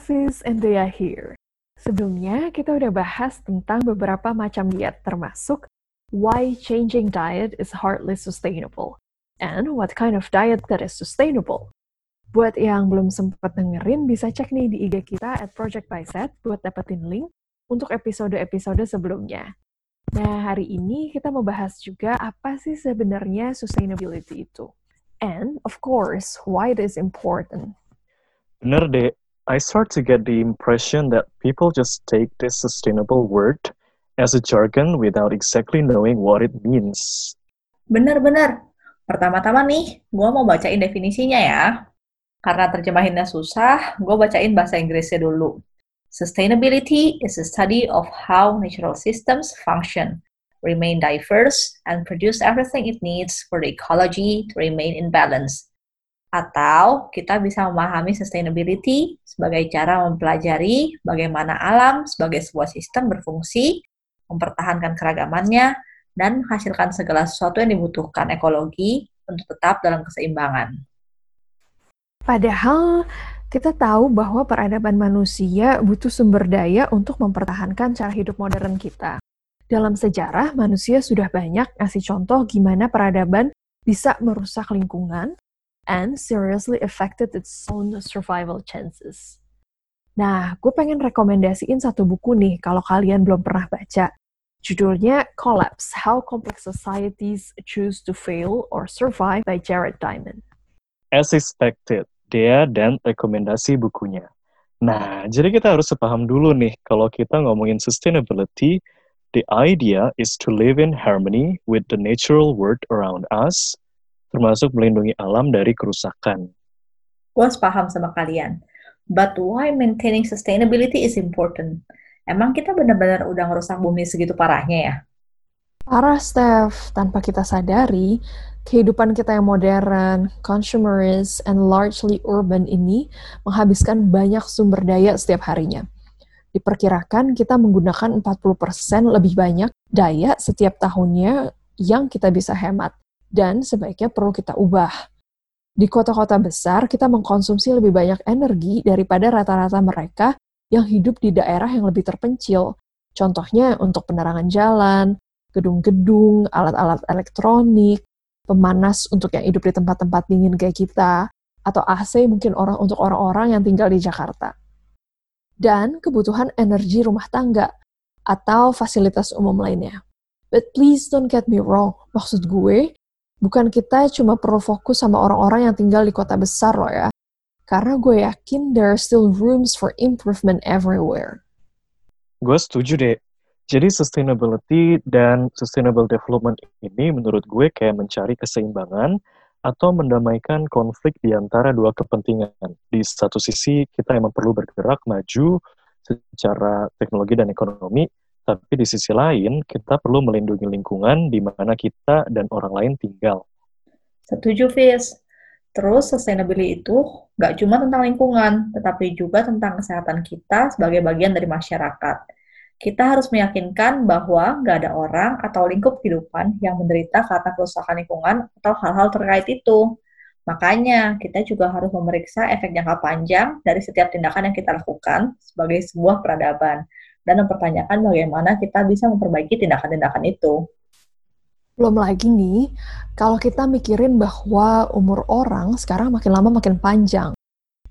Hafiz and Dea here. Sebelumnya, kita udah bahas tentang beberapa macam diet, termasuk why changing diet is hardly sustainable, and what kind of diet that is sustainable. Buat yang belum sempat dengerin, bisa cek nih di IG kita at Project Bicep buat dapetin link untuk episode-episode sebelumnya. Nah, hari ini kita mau bahas juga apa sih sebenarnya sustainability itu. And, of course, why it is important. Bener deh, I start to get the impression that people just take this sustainable word as a jargon without exactly knowing what it means. Benar-benar. Pertama-tama nih, gue mau bacain definisinya ya. Karena terjemahinnya susah, gue bacain bahasa Inggrisnya dulu. Sustainability is a study of how natural systems function, remain diverse, and produce everything it needs for the ecology to remain in balance atau kita bisa memahami sustainability sebagai cara mempelajari bagaimana alam sebagai sebuah sistem berfungsi, mempertahankan keragamannya, dan menghasilkan segala sesuatu yang dibutuhkan ekologi untuk tetap dalam keseimbangan. Padahal kita tahu bahwa peradaban manusia butuh sumber daya untuk mempertahankan cara hidup modern kita. Dalam sejarah, manusia sudah banyak ngasih contoh gimana peradaban bisa merusak lingkungan, and seriously affected its own survival chances. Nah, gue pengen rekomendasiin satu buku nih kalau kalian belum pernah baca. Judulnya Collapse, How Complex Societies Choose to Fail or Survive by Jared Diamond. As expected, dia dan rekomendasi bukunya. Nah, jadi kita harus sepaham dulu nih, kalau kita ngomongin sustainability, the idea is to live in harmony with the natural world around us, termasuk melindungi alam dari kerusakan. Gue paham sama kalian. But why maintaining sustainability is important? Emang kita benar-benar udah ngerusak bumi segitu parahnya ya? Parah, Steph. Tanpa kita sadari, kehidupan kita yang modern, consumerist, and largely urban ini menghabiskan banyak sumber daya setiap harinya. Diperkirakan kita menggunakan 40% lebih banyak daya setiap tahunnya yang kita bisa hemat dan sebaiknya perlu kita ubah. Di kota-kota besar, kita mengkonsumsi lebih banyak energi daripada rata-rata mereka yang hidup di daerah yang lebih terpencil. Contohnya untuk penerangan jalan, gedung-gedung, alat-alat elektronik, pemanas untuk yang hidup di tempat-tempat dingin kayak kita, atau AC mungkin orang untuk orang-orang yang tinggal di Jakarta. Dan kebutuhan energi rumah tangga atau fasilitas umum lainnya. But please don't get me wrong, maksud gue, bukan kita cuma perlu fokus sama orang-orang yang tinggal di kota besar loh ya. Karena gue yakin there are still rooms for improvement everywhere. Gue setuju deh. Jadi sustainability dan sustainable development ini menurut gue kayak mencari keseimbangan atau mendamaikan konflik di antara dua kepentingan. Di satu sisi kita emang perlu bergerak maju secara teknologi dan ekonomi, tapi di sisi lain kita perlu melindungi lingkungan di mana kita dan orang lain tinggal. Setuju, Fis. Terus sustainability itu nggak cuma tentang lingkungan, tetapi juga tentang kesehatan kita sebagai bagian dari masyarakat. Kita harus meyakinkan bahwa nggak ada orang atau lingkup kehidupan yang menderita karena kerusakan lingkungan atau hal-hal terkait itu. Makanya, kita juga harus memeriksa efek jangka panjang dari setiap tindakan yang kita lakukan sebagai sebuah peradaban dan mempertanyakan bagaimana kita bisa memperbaiki tindakan-tindakan itu. Belum lagi nih, kalau kita mikirin bahwa umur orang sekarang makin lama makin panjang,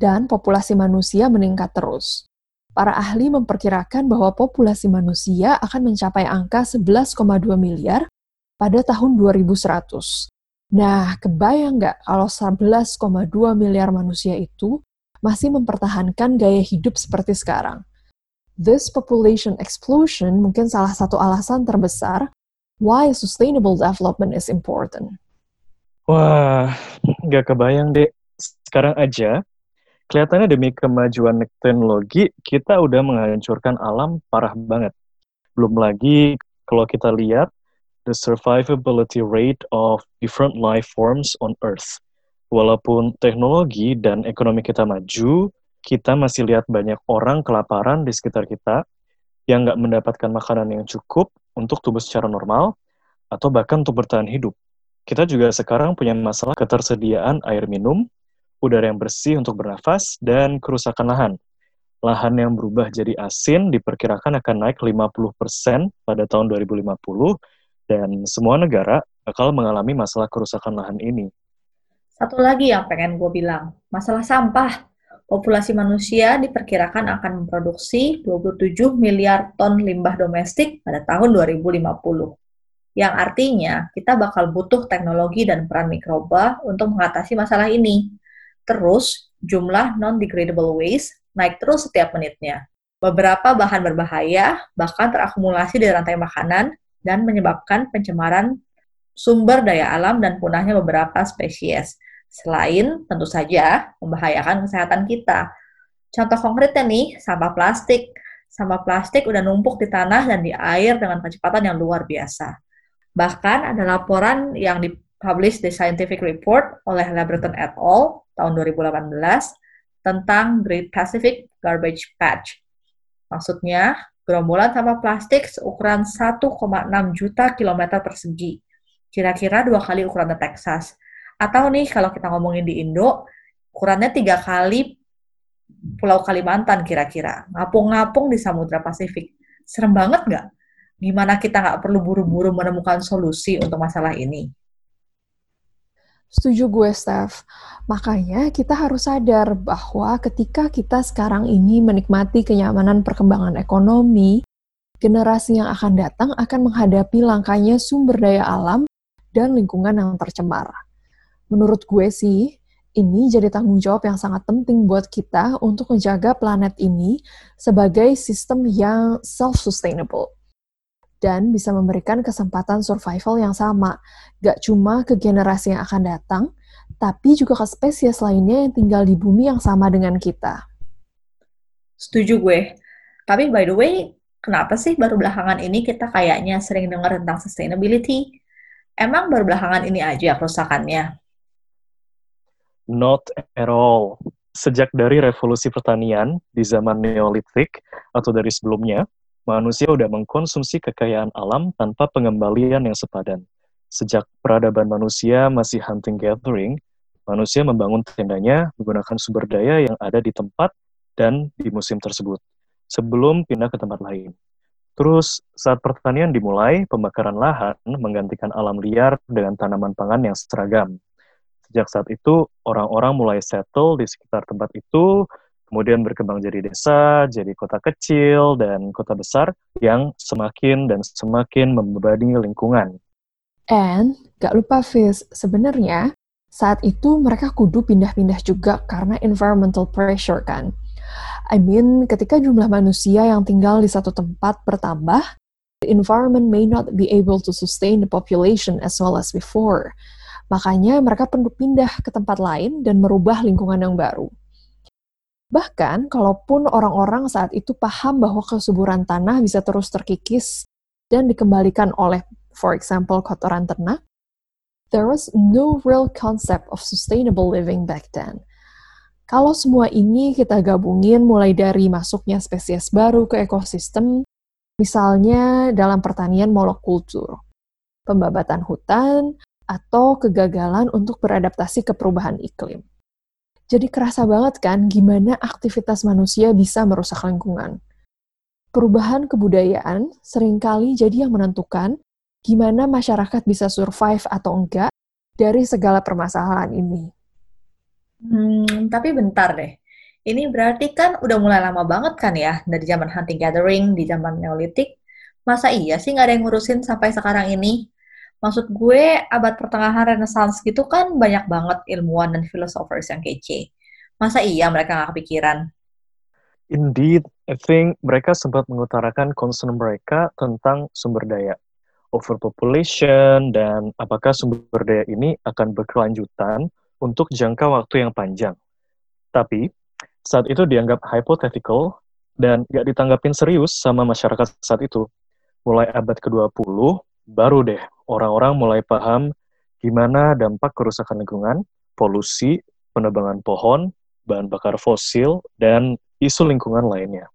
dan populasi manusia meningkat terus. Para ahli memperkirakan bahwa populasi manusia akan mencapai angka 11,2 miliar pada tahun 2100. Nah, kebayang nggak kalau 11,2 miliar manusia itu masih mempertahankan gaya hidup seperti sekarang? This population explosion mungkin salah satu alasan terbesar why sustainable development is important. Wah, nggak kebayang deh. Sekarang aja, kelihatannya demi kemajuan teknologi, kita udah menghancurkan alam parah banget. Belum lagi kalau kita lihat the survivability rate of different life forms on Earth. Walaupun teknologi dan ekonomi kita maju, kita masih lihat banyak orang kelaparan di sekitar kita yang nggak mendapatkan makanan yang cukup untuk tumbuh secara normal atau bahkan untuk bertahan hidup. Kita juga sekarang punya masalah ketersediaan air minum, udara yang bersih untuk bernafas, dan kerusakan lahan. lahan yang berubah jadi asin diperkirakan akan naik 50% pada tahun 2050 dan semua negara bakal mengalami masalah kerusakan lahan ini. Satu lagi yang pengen gue bilang, masalah sampah. Populasi manusia diperkirakan akan memproduksi 27 miliar ton limbah domestik pada tahun 2050. Yang artinya kita bakal butuh teknologi dan peran mikroba untuk mengatasi masalah ini. Terus, jumlah non-degradable waste naik terus setiap menitnya. Beberapa bahan berbahaya bahkan terakumulasi di rantai makanan dan menyebabkan pencemaran sumber daya alam dan punahnya beberapa spesies. Selain tentu saja membahayakan kesehatan kita. Contoh konkretnya nih, sampah plastik. Sampah plastik udah numpuk di tanah dan di air dengan kecepatan yang luar biasa. Bahkan ada laporan yang dipublish di Scientific Report oleh Labreton et al. tahun 2018 tentang Great Pacific Garbage Patch. Maksudnya, gerombolan sampah plastik seukuran 1,6 juta kilometer persegi kira-kira dua kali ukuran Texas. Atau nih kalau kita ngomongin di Indo, ukurannya tiga kali Pulau Kalimantan kira-kira. Ngapung-ngapung di Samudra Pasifik. Serem banget nggak? Gimana kita nggak perlu buru-buru menemukan solusi untuk masalah ini? Setuju gue, Steph. Makanya kita harus sadar bahwa ketika kita sekarang ini menikmati kenyamanan perkembangan ekonomi, generasi yang akan datang akan menghadapi langkahnya sumber daya alam dan lingkungan yang tercemar. Menurut gue sih, ini jadi tanggung jawab yang sangat penting buat kita untuk menjaga planet ini sebagai sistem yang self-sustainable dan bisa memberikan kesempatan survival yang sama, gak cuma ke generasi yang akan datang, tapi juga ke spesies lainnya yang tinggal di bumi yang sama dengan kita. Setuju gue. Tapi by the way, kenapa sih baru belakangan ini kita kayaknya sering dengar tentang sustainability? Emang baru belakangan ini aja kerusakannya? Not at all. Sejak dari revolusi pertanian di zaman Neolitik atau dari sebelumnya, manusia udah mengkonsumsi kekayaan alam tanpa pengembalian yang sepadan. Sejak peradaban manusia masih hunting gathering, manusia membangun tendanya menggunakan sumber daya yang ada di tempat dan di musim tersebut, sebelum pindah ke tempat lain. Terus saat pertanian dimulai, pembakaran lahan menggantikan alam liar dengan tanaman pangan yang seragam. Sejak saat itu, orang-orang mulai settle di sekitar tempat itu, kemudian berkembang jadi desa, jadi kota kecil, dan kota besar yang semakin dan semakin membebani lingkungan. And, gak lupa Fizz, sebenarnya saat itu mereka kudu pindah-pindah juga karena environmental pressure kan. I mean, ketika jumlah manusia yang tinggal di satu tempat bertambah, the environment may not be able to sustain the population as well as before. Makanya mereka perlu pindah ke tempat lain dan merubah lingkungan yang baru. Bahkan, kalaupun orang-orang saat itu paham bahwa kesuburan tanah bisa terus terkikis dan dikembalikan oleh, for example, kotoran ternak, there was no real concept of sustainable living back then. Kalau semua ini kita gabungin mulai dari masuknya spesies baru ke ekosistem, misalnya dalam pertanian monokultur, pembabatan hutan, atau kegagalan untuk beradaptasi ke perubahan iklim. Jadi kerasa banget kan gimana aktivitas manusia bisa merusak lingkungan. Perubahan kebudayaan sering kali jadi yang menentukan gimana masyarakat bisa survive atau enggak dari segala permasalahan ini. Hmm, tapi bentar deh. Ini berarti kan udah mulai lama banget kan ya, dari zaman hunting gathering, di zaman Neolitik. Masa iya sih nggak ada yang ngurusin sampai sekarang ini? Maksud gue, abad pertengahan Renaissance gitu kan banyak banget ilmuwan dan filosofers yang kece. Masa iya mereka nggak kepikiran? Indeed, I think mereka sempat mengutarakan concern mereka tentang sumber daya, overpopulation, dan apakah sumber daya ini akan berkelanjutan untuk jangka waktu yang panjang. Tapi, saat itu dianggap hypothetical dan gak ditanggapin serius sama masyarakat saat itu. Mulai abad ke-20, baru deh orang-orang mulai paham gimana dampak kerusakan lingkungan, polusi, penebangan pohon, bahan bakar fosil, dan isu lingkungan lainnya.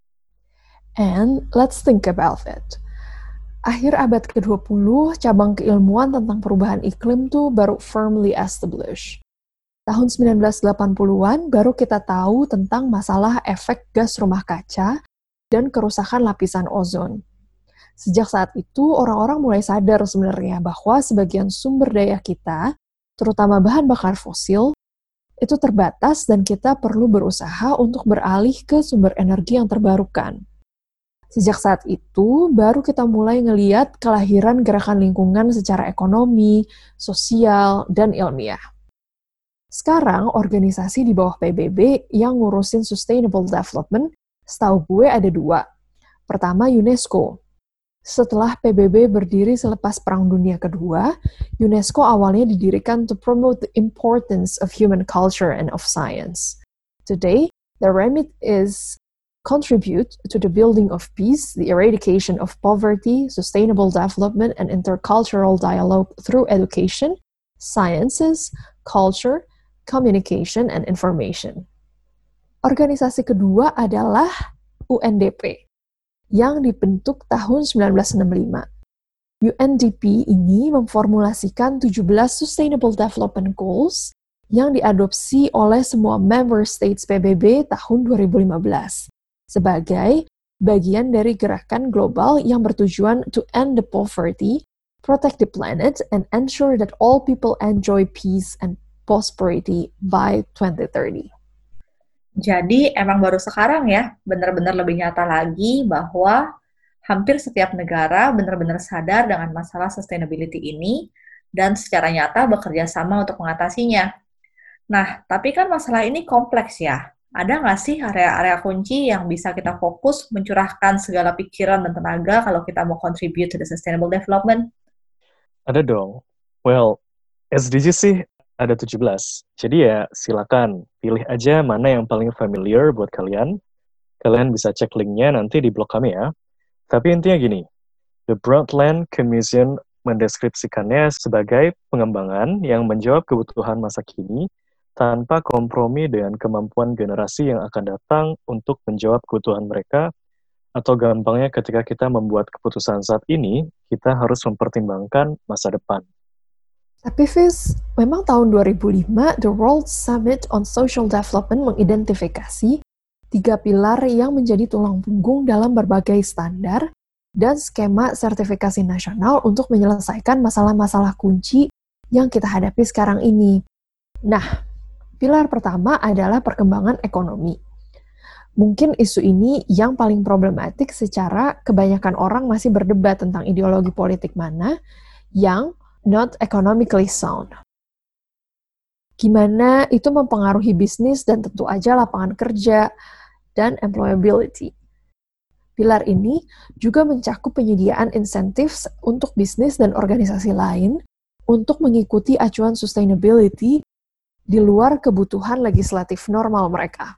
And let's think about it. Akhir abad ke-20, cabang keilmuan tentang perubahan iklim tuh baru firmly established. tahun 1980-an baru kita tahu tentang masalah efek gas rumah kaca dan kerusakan lapisan ozon. Sejak saat itu, orang-orang mulai sadar sebenarnya bahwa sebagian sumber daya kita, terutama bahan bakar fosil, itu terbatas dan kita perlu berusaha untuk beralih ke sumber energi yang terbarukan. Sejak saat itu, baru kita mulai ngeliat kelahiran gerakan lingkungan secara ekonomi, sosial, dan ilmiah. Sekarang, organisasi di bawah PBB yang ngurusin sustainable development, setahu gue ada dua. Pertama, UNESCO. Setelah PBB berdiri selepas Perang Dunia Kedua, UNESCO awalnya didirikan to promote the importance of human culture and of science. Today, the remit is contribute to the building of peace, the eradication of poverty, sustainable development, and intercultural dialogue through education, sciences, culture, Communication and Information. Organisasi kedua adalah UNDP yang dibentuk tahun 1965. UNDP ini memformulasikan 17 Sustainable Development Goals yang diadopsi oleh semua member states PBB tahun 2015 sebagai bagian dari gerakan global yang bertujuan to end the poverty, protect the planet, and ensure that all people enjoy peace and prosperity by 2030. Jadi emang baru sekarang ya benar-benar lebih nyata lagi bahwa hampir setiap negara benar-benar sadar dengan masalah sustainability ini dan secara nyata bekerja sama untuk mengatasinya. Nah, tapi kan masalah ini kompleks ya. Ada nggak sih area-area kunci yang bisa kita fokus mencurahkan segala pikiran dan tenaga kalau kita mau contribute to the sustainable development? Ada dong. Well, SDG sih ada 17. Jadi ya silakan pilih aja mana yang paling familiar buat kalian. Kalian bisa cek linknya nanti di blog kami ya. Tapi intinya gini, The Broadland Commission mendeskripsikannya sebagai pengembangan yang menjawab kebutuhan masa kini tanpa kompromi dengan kemampuan generasi yang akan datang untuk menjawab kebutuhan mereka atau gampangnya ketika kita membuat keputusan saat ini, kita harus mempertimbangkan masa depan. Tapi Fizz, memang tahun 2005 The World Summit on Social Development mengidentifikasi tiga pilar yang menjadi tulang punggung dalam berbagai standar dan skema sertifikasi nasional untuk menyelesaikan masalah-masalah kunci yang kita hadapi sekarang ini. Nah, pilar pertama adalah perkembangan ekonomi. Mungkin isu ini yang paling problematik secara kebanyakan orang masih berdebat tentang ideologi politik mana yang not economically sound. Gimana itu mempengaruhi bisnis dan tentu aja lapangan kerja dan employability. Pilar ini juga mencakup penyediaan insentif untuk bisnis dan organisasi lain untuk mengikuti acuan sustainability di luar kebutuhan legislatif normal mereka.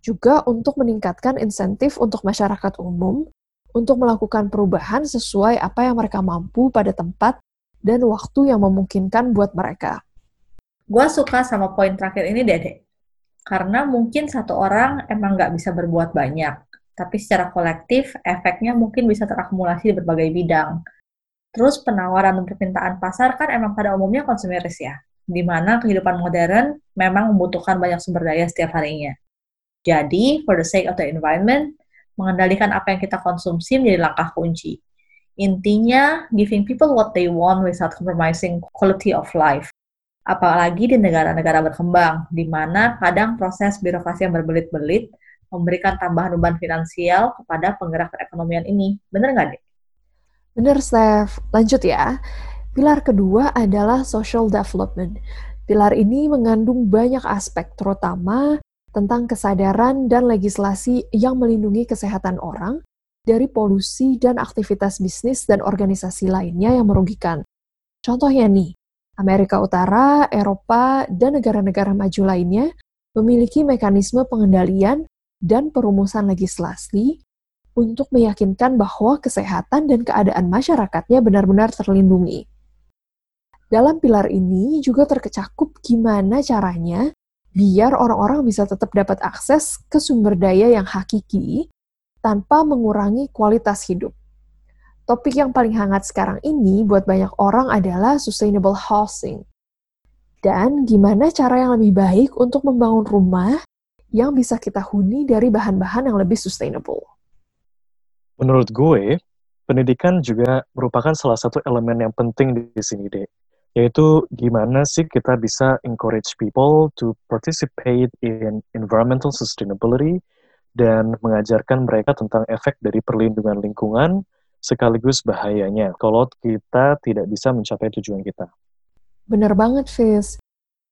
Juga untuk meningkatkan insentif untuk masyarakat umum untuk melakukan perubahan sesuai apa yang mereka mampu pada tempat dan waktu yang memungkinkan buat mereka. Gue suka sama poin terakhir ini, Dede. Karena mungkin satu orang emang nggak bisa berbuat banyak, tapi secara kolektif efeknya mungkin bisa terakumulasi di berbagai bidang. Terus penawaran dan permintaan pasar kan emang pada umumnya konsumeris ya, di mana kehidupan modern memang membutuhkan banyak sumber daya setiap harinya. Jadi, for the sake of the environment, mengendalikan apa yang kita konsumsi menjadi langkah kunci. Intinya, giving people what they want without compromising quality of life. Apalagi di negara-negara berkembang, di mana kadang proses birokrasi yang berbelit-belit memberikan tambahan beban finansial kepada penggerak perekonomian ini. Bener nggak, Dek? Bener, Steph. Lanjut ya. Pilar kedua adalah social development. Pilar ini mengandung banyak aspek, terutama tentang kesadaran dan legislasi yang melindungi kesehatan orang, dari polusi dan aktivitas bisnis dan organisasi lainnya yang merugikan. Contohnya nih, Amerika Utara, Eropa, dan negara-negara maju lainnya memiliki mekanisme pengendalian dan perumusan legislasi untuk meyakinkan bahwa kesehatan dan keadaan masyarakatnya benar-benar terlindungi. Dalam pilar ini juga terkecakup gimana caranya biar orang-orang bisa tetap dapat akses ke sumber daya yang hakiki tanpa mengurangi kualitas hidup. Topik yang paling hangat sekarang ini buat banyak orang adalah sustainable housing. Dan gimana cara yang lebih baik untuk membangun rumah yang bisa kita huni dari bahan-bahan yang lebih sustainable. Menurut gue, pendidikan juga merupakan salah satu elemen yang penting di sini, deh. Yaitu gimana sih kita bisa encourage people to participate in environmental sustainability dan mengajarkan mereka tentang efek dari perlindungan lingkungan sekaligus bahayanya kalau kita tidak bisa mencapai tujuan kita. Benar banget, Fizz.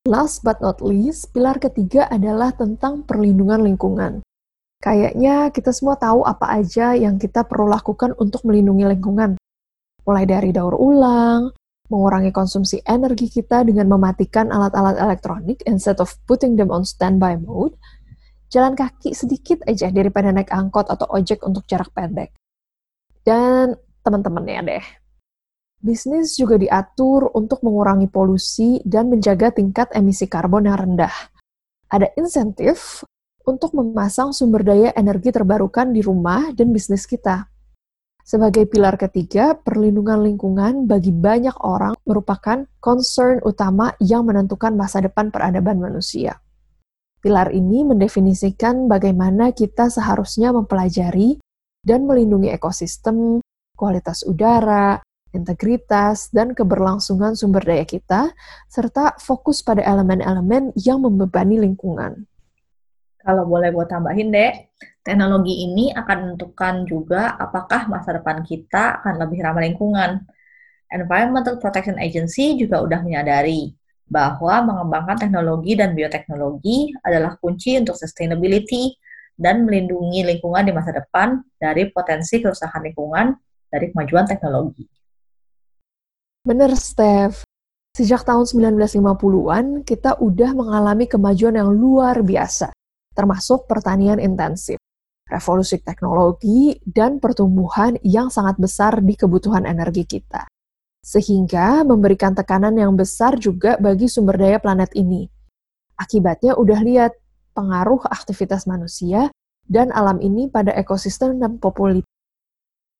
Last but not least, pilar ketiga adalah tentang perlindungan lingkungan. Kayaknya kita semua tahu apa aja yang kita perlu lakukan untuk melindungi lingkungan. Mulai dari daur ulang, mengurangi konsumsi energi kita dengan mematikan alat-alat elektronik instead of putting them on standby mode, jalan kaki sedikit aja daripada naik angkot atau ojek untuk jarak pendek. Dan teman-temannya deh. Bisnis juga diatur untuk mengurangi polusi dan menjaga tingkat emisi karbon yang rendah. Ada insentif untuk memasang sumber daya energi terbarukan di rumah dan bisnis kita. Sebagai pilar ketiga, perlindungan lingkungan bagi banyak orang merupakan concern utama yang menentukan masa depan peradaban manusia. Pilar ini mendefinisikan bagaimana kita seharusnya mempelajari dan melindungi ekosistem, kualitas udara, integritas, dan keberlangsungan sumber daya kita, serta fokus pada elemen-elemen yang membebani lingkungan. Kalau boleh gue tambahin deh, teknologi ini akan menentukan juga apakah masa depan kita akan lebih ramah lingkungan. Environmental Protection Agency juga udah menyadari bahwa mengembangkan teknologi dan bioteknologi adalah kunci untuk sustainability dan melindungi lingkungan di masa depan dari potensi kerusakan lingkungan dari kemajuan teknologi. Bener, Steph. Sejak tahun 1950-an, kita udah mengalami kemajuan yang luar biasa, termasuk pertanian intensif, revolusi teknologi, dan pertumbuhan yang sangat besar di kebutuhan energi kita sehingga memberikan tekanan yang besar juga bagi sumber daya planet ini. Akibatnya udah lihat pengaruh aktivitas manusia dan alam ini pada ekosistem dan populasi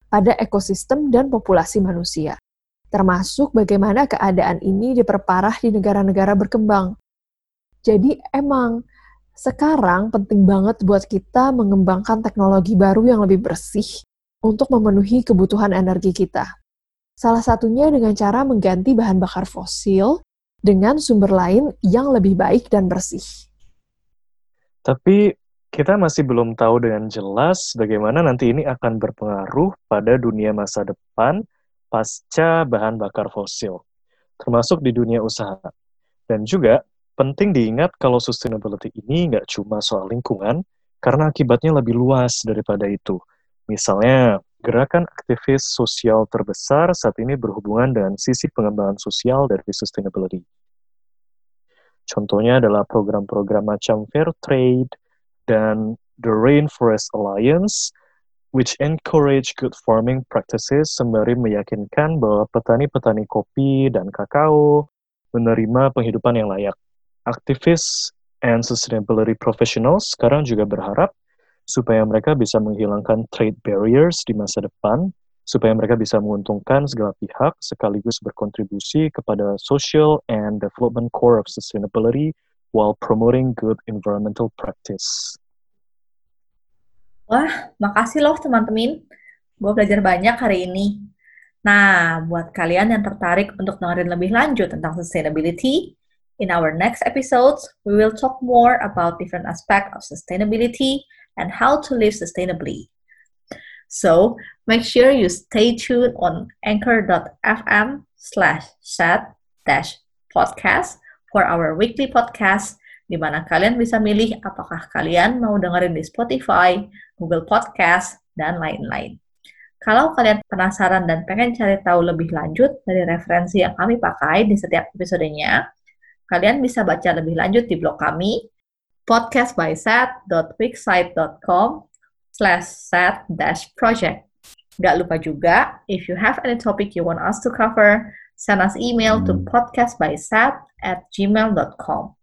pada ekosistem dan populasi manusia. Termasuk bagaimana keadaan ini diperparah di negara-negara berkembang. Jadi emang sekarang penting banget buat kita mengembangkan teknologi baru yang lebih bersih untuk memenuhi kebutuhan energi kita. Salah satunya dengan cara mengganti bahan bakar fosil dengan sumber lain yang lebih baik dan bersih. Tapi kita masih belum tahu dengan jelas bagaimana nanti ini akan berpengaruh pada dunia masa depan pasca bahan bakar fosil, termasuk di dunia usaha. Dan juga penting diingat kalau sustainability ini nggak cuma soal lingkungan, karena akibatnya lebih luas daripada itu. Misalnya, Gerakan aktivis sosial terbesar saat ini berhubungan dengan sisi pengembangan sosial dari sustainability. Contohnya adalah program-program macam Fair Trade dan the Rainforest Alliance, which encourage good farming practices sembari meyakinkan bahwa petani-petani kopi dan kakao menerima penghidupan yang layak. Aktivis and sustainability professionals sekarang juga berharap supaya mereka bisa menghilangkan trade barriers di masa depan, supaya mereka bisa menguntungkan segala pihak sekaligus berkontribusi kepada social and development core of sustainability while promoting good environmental practice. Wah, makasih loh teman-teman. Gue belajar banyak hari ini. Nah, buat kalian yang tertarik untuk dengerin lebih lanjut tentang sustainability, in our next episodes, we will talk more about different aspects of sustainability and how to live sustainably. So make sure you stay tuned on anchor.fm slash set dash podcast for our weekly podcast di mana kalian bisa milih apakah kalian mau dengerin di Spotify, Google Podcast, dan lain-lain. Kalau kalian penasaran dan pengen cari tahu lebih lanjut dari referensi yang kami pakai di setiap episodenya, kalian bisa baca lebih lanjut di blog kami podcastbysat.wixsite.com slash set dash project. Gak lupa juga, if you have any topic you want us to cover, send us email to hmm. podcastbysat at gmail.com.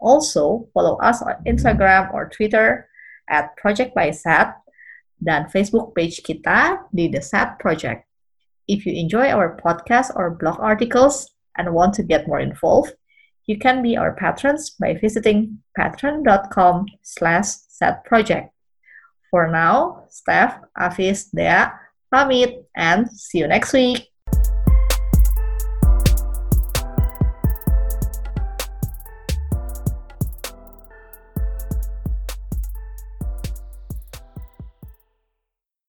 Also, follow us on Instagram or Twitter at Project by Sat dan Facebook page kita di The Sat Project. If you enjoy our podcast or blog articles and want to get more involved, You can be our patrons by visiting patron.com slash setproject. For now, Steph, Afis, Dea, pamit, and see you next week.